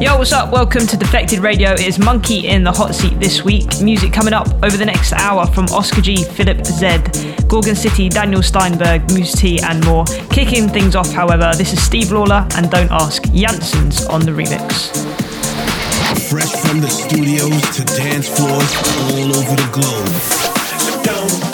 Yo, what's up? Welcome to Defected Radio. It is Monki in the hot seat this week. Music coming up over the next hour from Oscar G, Philip Z, Gorgon City, Daniel Steinberg, Mousse T, and more. Kicking things off, however, this is Steve Lawler and Don't Ask Janssens on the remix. Fresh from the studios to dance floors all over the globe. Don't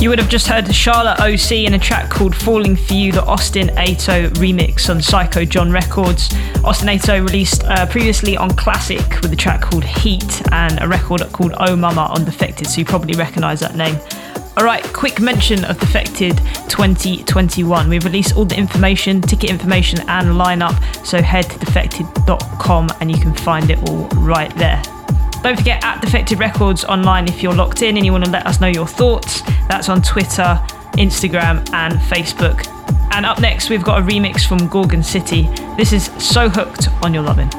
You would have just heard Charlotte OC in a track called Falling For You, the Austin Ato remix on Psycho John Records. Austin Ato released uh, previously on Classic with a track called Heat and a record called Oh Mama on Defected, so you probably recognise that name. Alright, quick mention of Defected 2021. We've released all the information, ticket information, and lineup, so head to defected.com and you can find it all right there. Don't forget at Defected Records online if you're locked in and you want to let us know your thoughts. That's on Twitter, Instagram, and Facebook. And up next, we've got a remix from Gorgon City. This is So Hooked on Your Lovin'.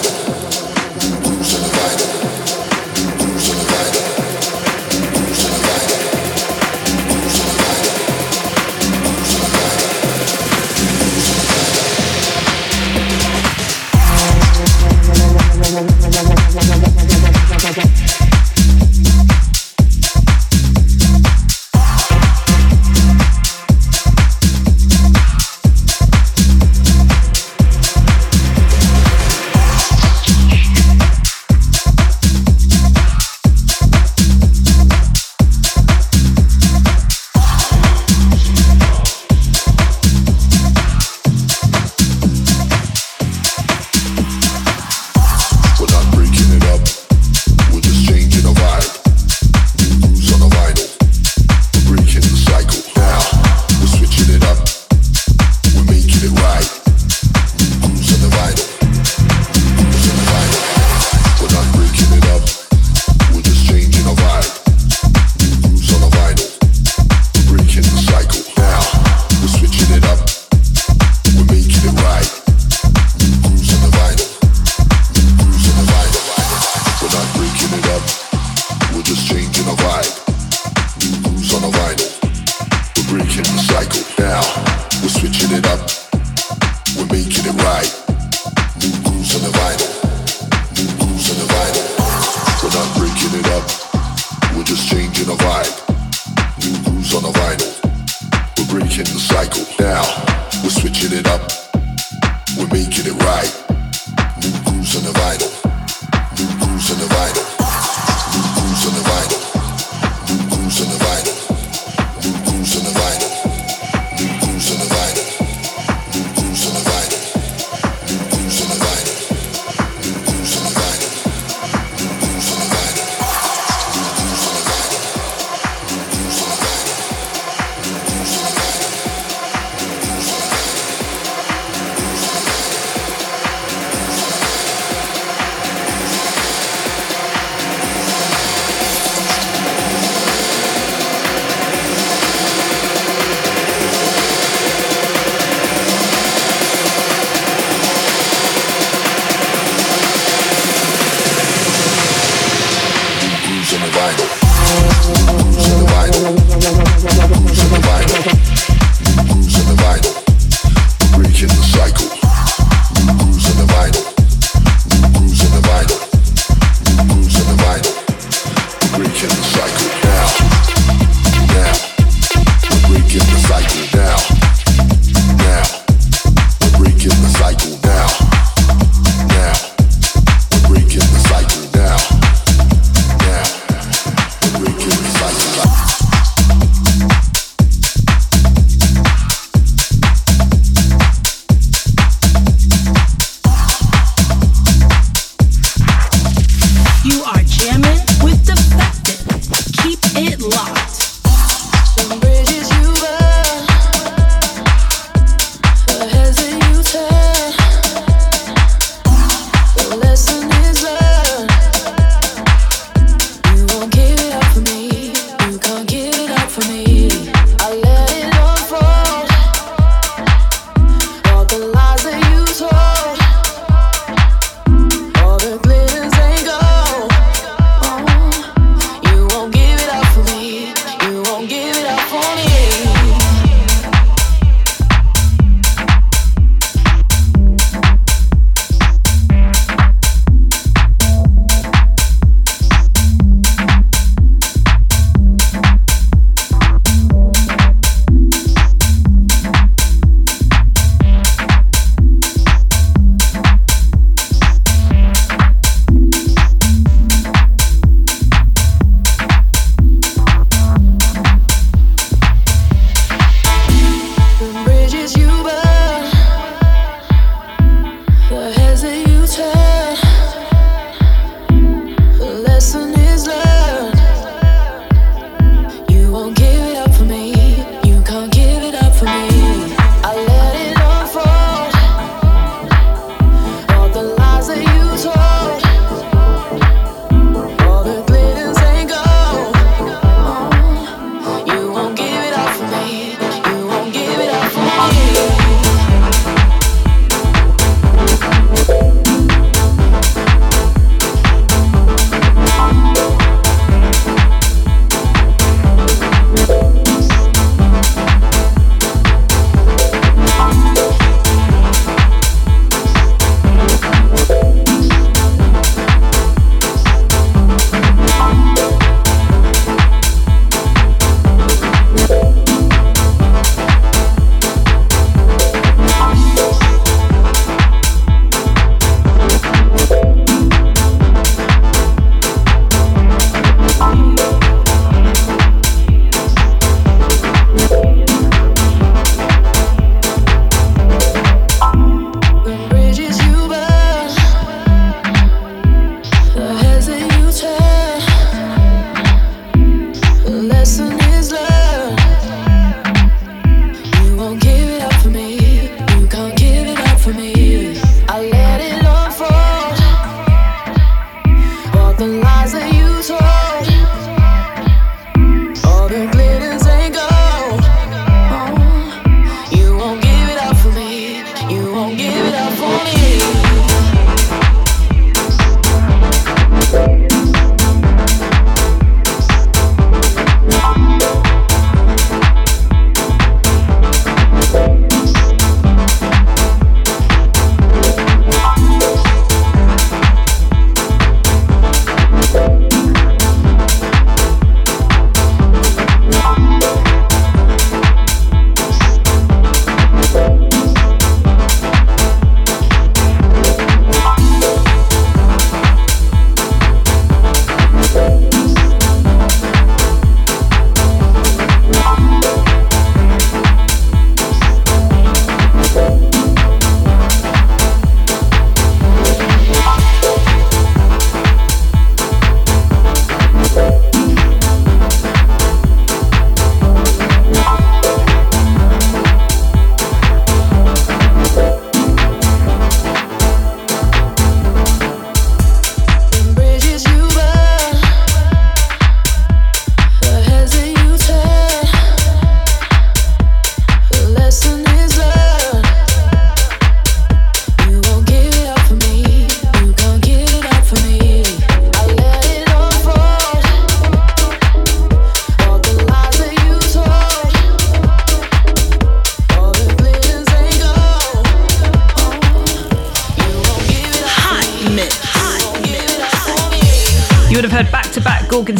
Thank you.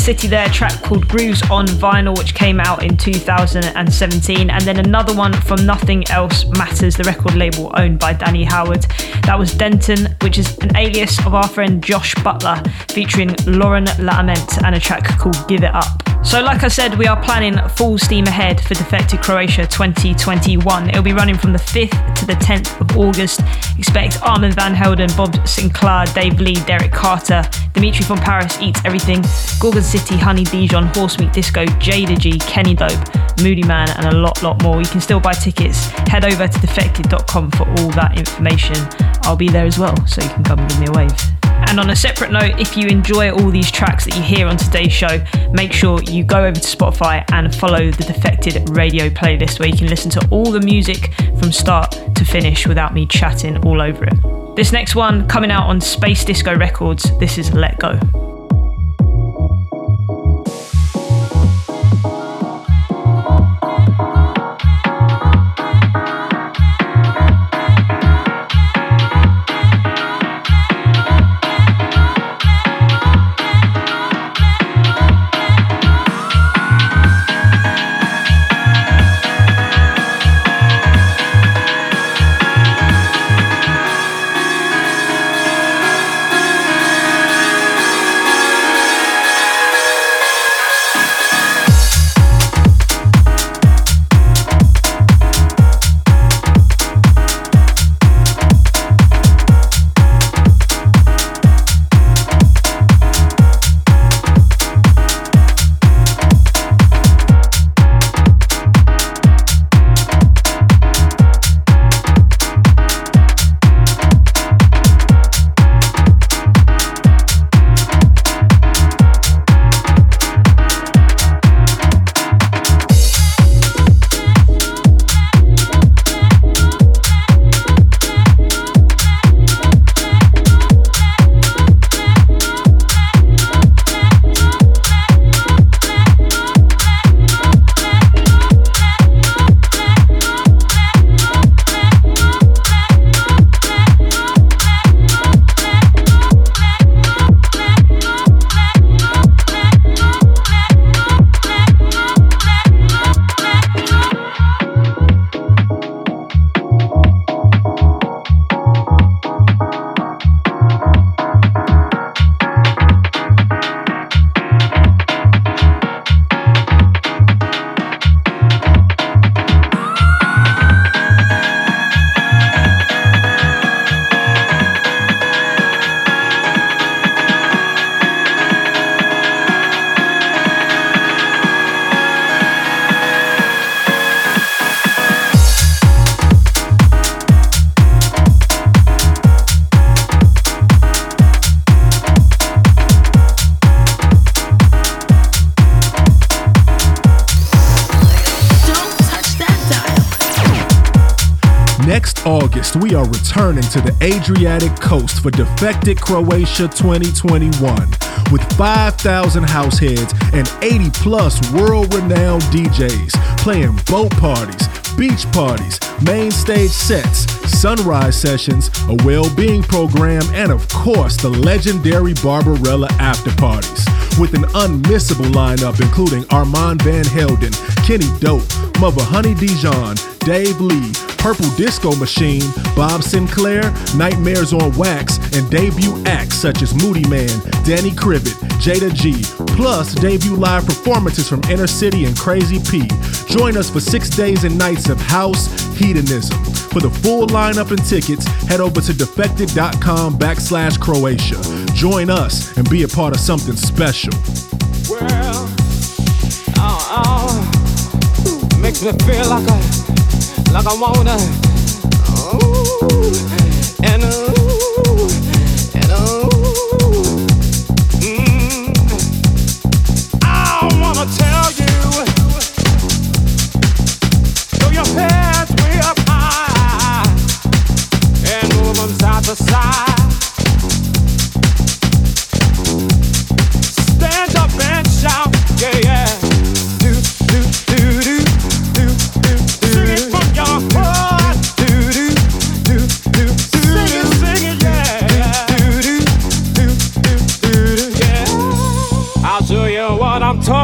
City there, track called Grooves on Vinyl, which came out in 2017, and then another one from Nothing Else Matters, the record label owned by Danny Howard. That was Denton, which is an alias of our friend Josh Butler, featuring Lauren Lament and a track called Give It Up. So, like I said, we are planning full steam ahead for Defected Croatia 2021. It'll be running from the 5th to the 10th of August. Expect Armand Van Helden, Bob Sinclar, Dave Lee, Derek Carter, Dimitri from Paris Eats Everything, Gorgon City, Honey Dijon, Horse Meat Disco, Jayda G, Kenny Dope, Moodymann, and a lot, lot more. You can still buy tickets. Head over to defected.com for all that information. I'll be there as well, so you can come and give me a wave. And on a separate note, if you enjoy all these tracks that you hear on today's show, make sure you go over to Spotify and follow the Defected radio playlist where you can listen to all the music from start to finish without me chatting all over it. This next one coming out on Space Disco Records, this is Let Go. Returning to the Adriatic coast for Defected Croatia 2021 with 5,000 house heads and 80 plus world renowned DJs playing boat parties, beach parties, main stage sets, sunrise sessions, a well being program, and of course, the legendary Barbarella after parties. With an unmissable lineup including Armand Van Helden, Kenny Dope, Mother Honey Dijon, Dave Lee, Purple Disco Machine, Bob Sinclar, Nightmares on Wax, and debut acts such as Moodymann, Danny Krivit, Jayda G, plus debut live performances from Inner City and Crazy P. Join us for six days and nights of house hedonism. For the full lineup and tickets, head over to defected.com backslash Croatia. Join us and be a part of something special. Well, makes me feel like I like I wanna. Ooh, and ooh,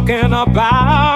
talking about.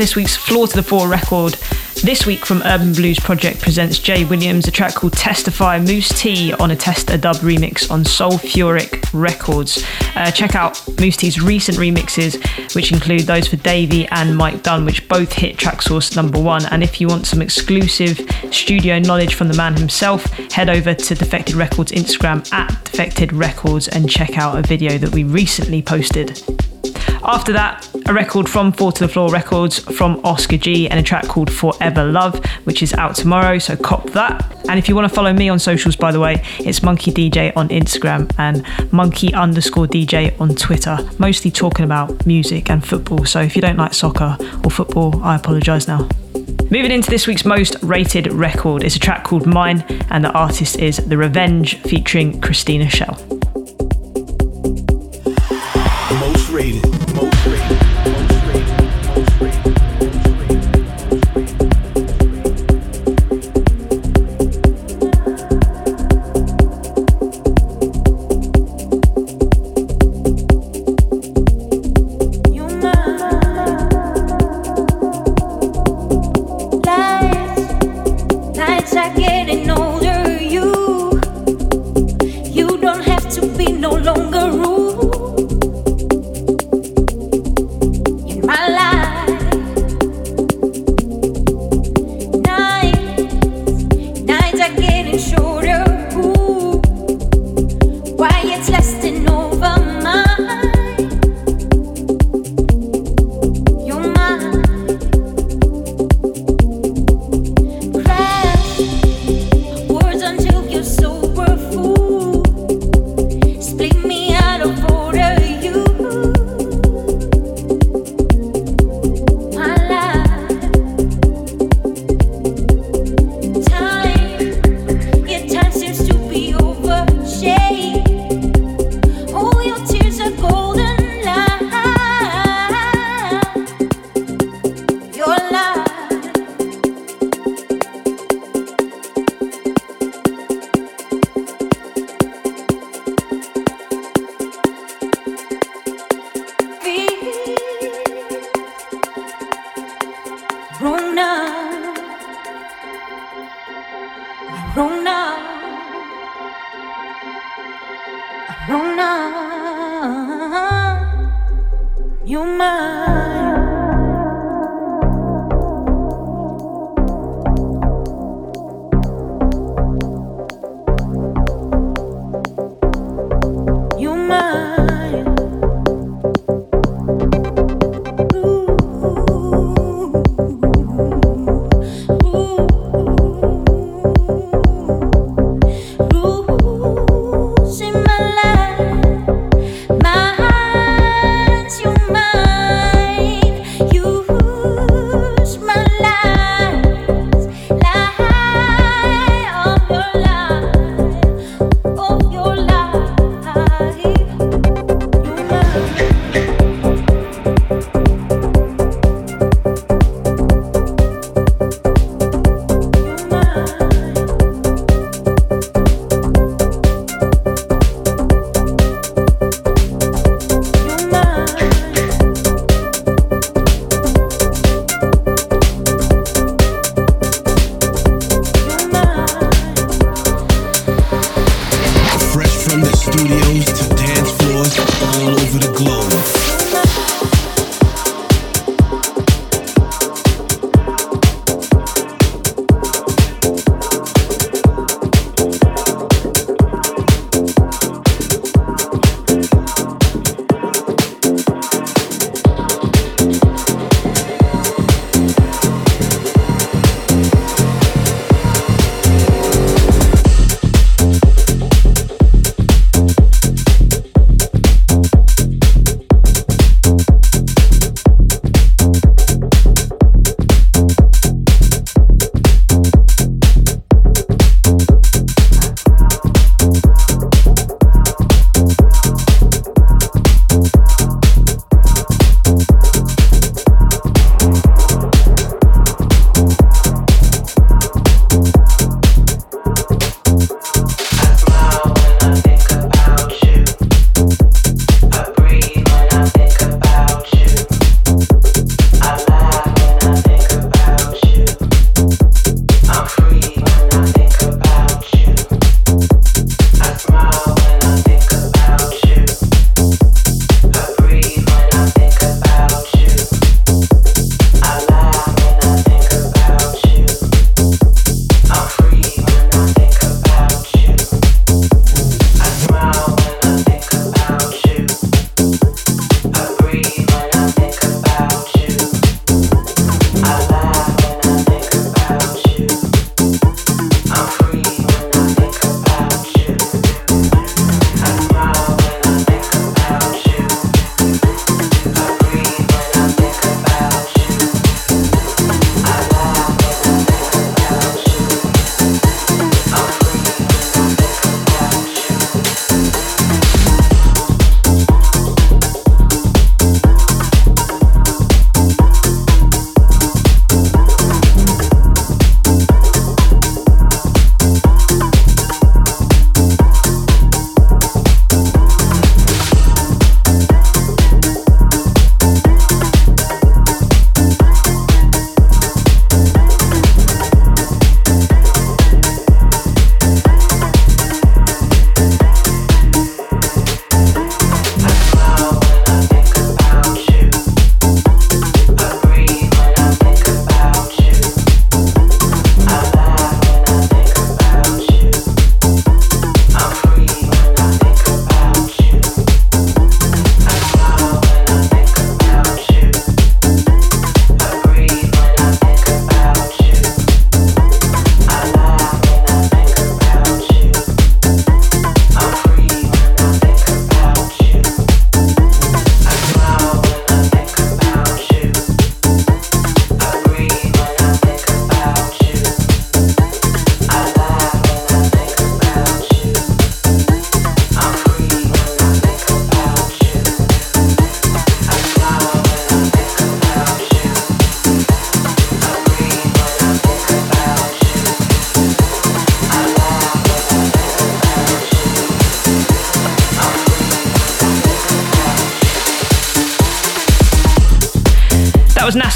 This week's Four to the Floor record, this week from Urban Blues Project presents Jay Williams, a track called Testify Mousse T on a Test a Dub remix on Soulfuric Records. Uh, check out Mousse T's recent remixes, which include those for Davey and Mike Dunn, which both hit Traxsource number one. And if you want some exclusive studio knowledge from the man himself, head over to Defected Records Instagram at Defected Records and check out a video that we recently posted. After that, a record from Four to the Floor Records from Oscar G and a track called Forever Love, which is out tomorrow, so cop that. And if you want to follow me on socials, by the way, it's Monki DJ on Instagram and Monki underscore DJ on Twitter, mostly talking about music and football. So if you don't like soccer or football, I apologise now. Moving into this week's most rated record is a track called Mine, and the artist is The Revenge featuring Christina Shell. Most rated.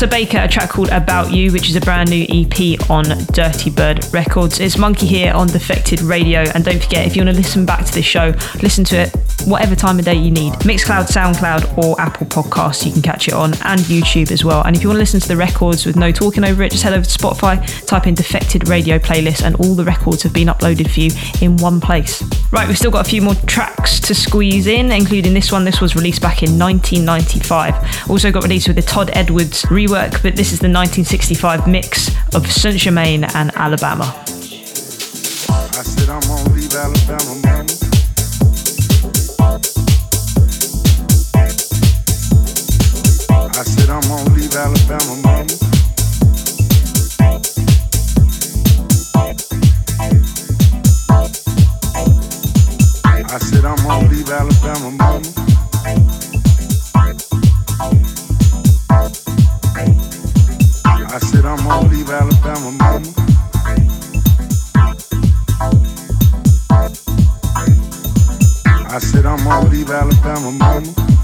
That Baker, a track called About You, which is a brand new EP on Dirtybird Records. It's Monki here on Defected Radio, and don't forget, if you want to listen back to this show, listen to it whatever time of day you need. Mixcloud, SoundCloud, or Apple Podcasts, you can catch it on, and YouTube as well. And if you want to listen to the records with no talking over it, just head over to Spotify, type in Defected Radio playlist, and all the records have been uploaded for you in one place. Right, we've still got a few more tracks to squeeze in, including this one. This was released back in 1995. Also got released with the Todd Edwards rework, but this is the 1965 mix of Saint Germain and Alabama. I said I'm gonna leave Alabama, mama. I said I'm gonna leave Alabama, mama. I said I'm leave Alabama, mama.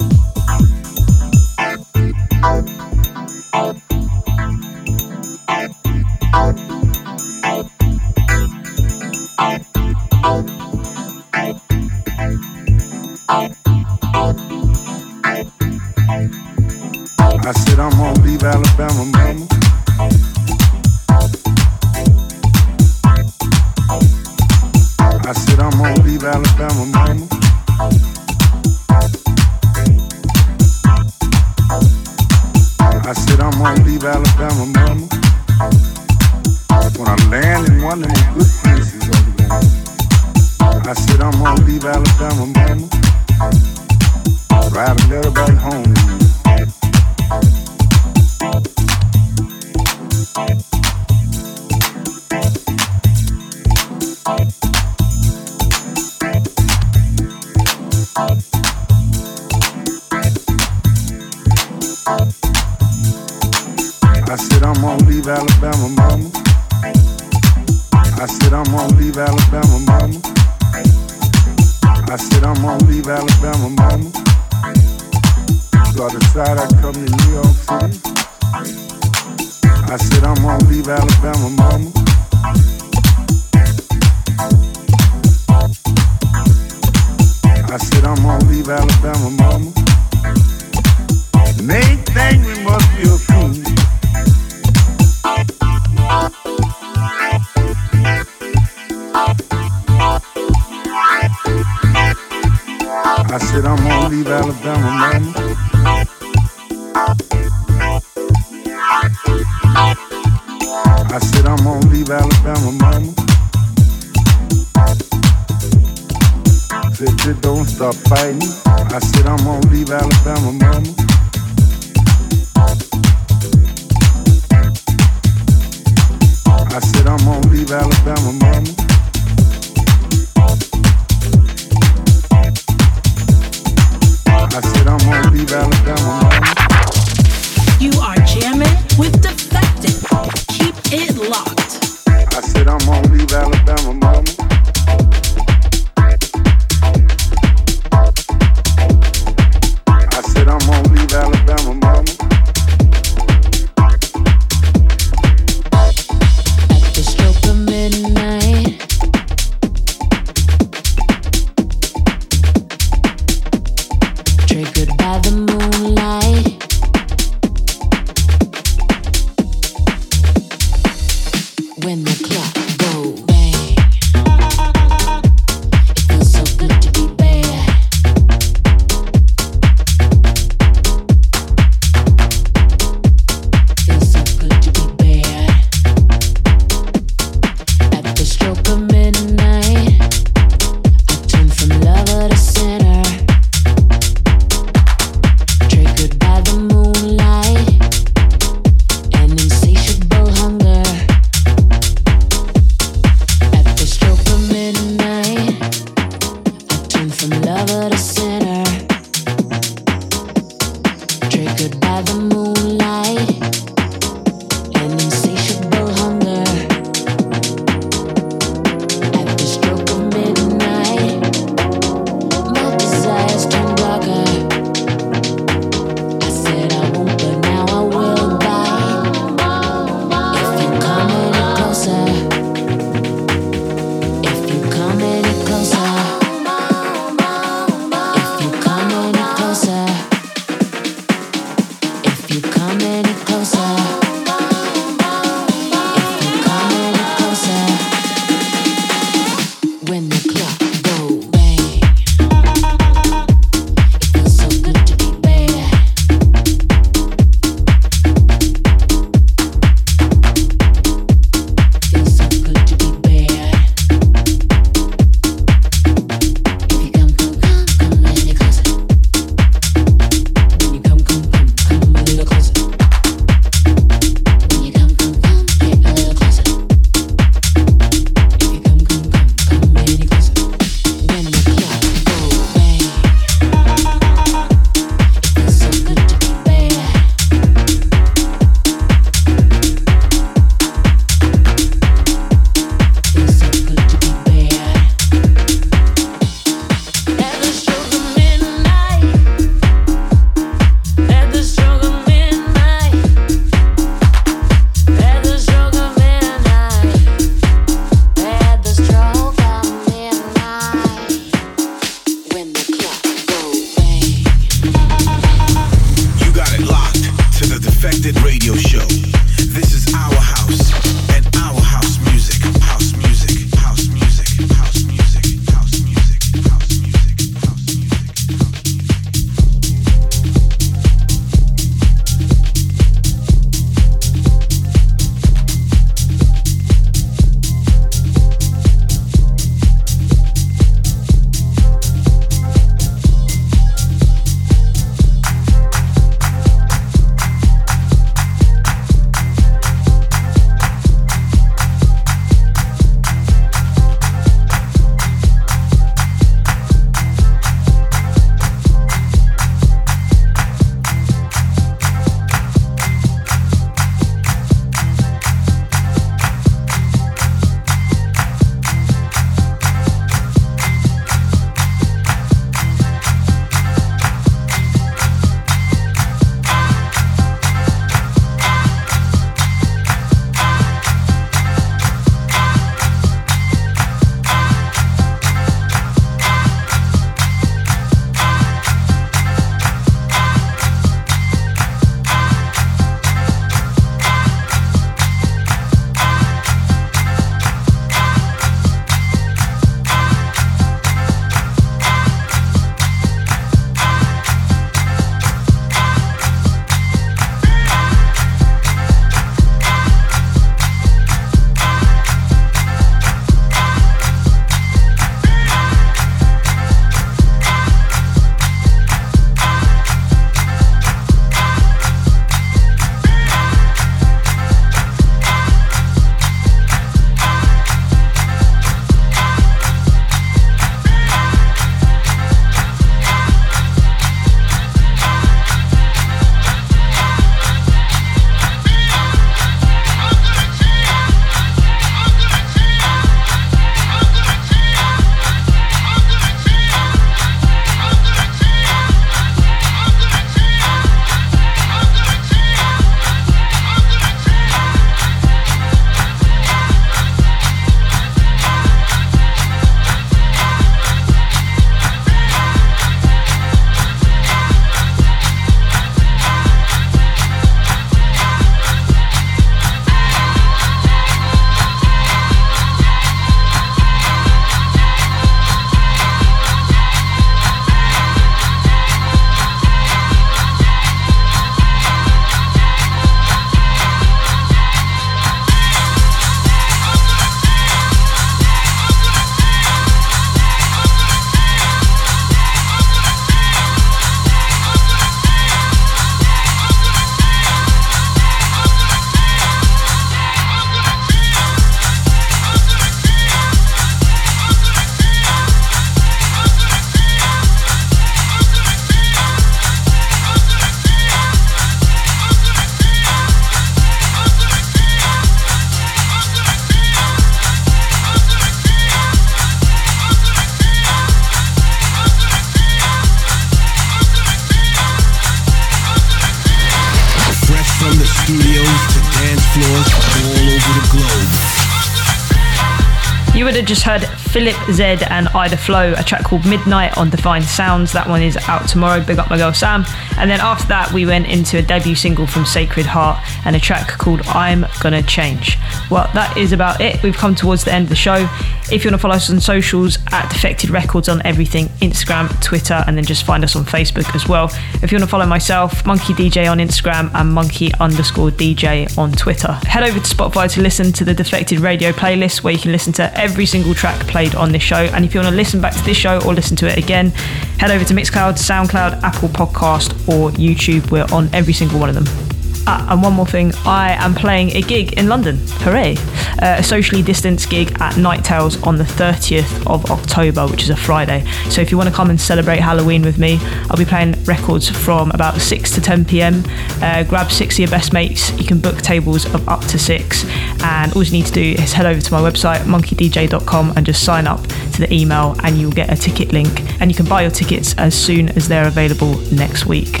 Just heard Philip Zed and Ida Flow, a track called Midnight on Divine Sounds. That one is out tomorrow. Big up my girl Sam. And then after that, we went into a debut single from Sacred Heart and a track called I'm Gonna Change. Well, that is about it. We've come towards the end of the show. If you want to follow us on socials, at Defected Records on everything Instagram, Twitter, and then just find us on Facebook as well. If you want to follow myself, Monki DJ on Instagram and Monki underscore DJ on Twitter. Head over to Spotify to listen to the Defected Radio playlist where you can listen to every single track played on this show. And if you want to listen back to this show or listen to it again, head over to Mixcloud, SoundCloud, Apple Podcast, or YouTube. We're on every single one of them. Ah, and one more thing, I am playing a gig in London. Hooray! Uh, a socially distanced gig at Night Tales on the 30th of October, which is a Friday. So if you want to come and celebrate Halloween with me, I'll be playing records from about 6 to 10 pm. Uh, grab six of your best mates. You can book tables of up to six. And all you need to do is head over to my website, monkidj.com, and just sign up to the email, and you'll get a ticket link. And you can buy your tickets as soon as they're available next week.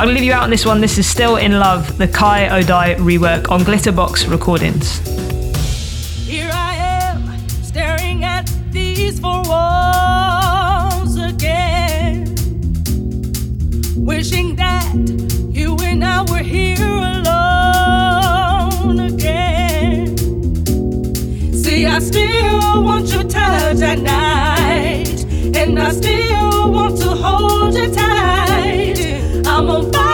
I'm gonna leave you out on this one. This is Still in Love, the Kai Odai rework on Glitterbox Recordings. Here I am, staring at these four walls again. Wishing that you and I were here alone again. See, I still want your touch at night, and I still want to hold you tight. amam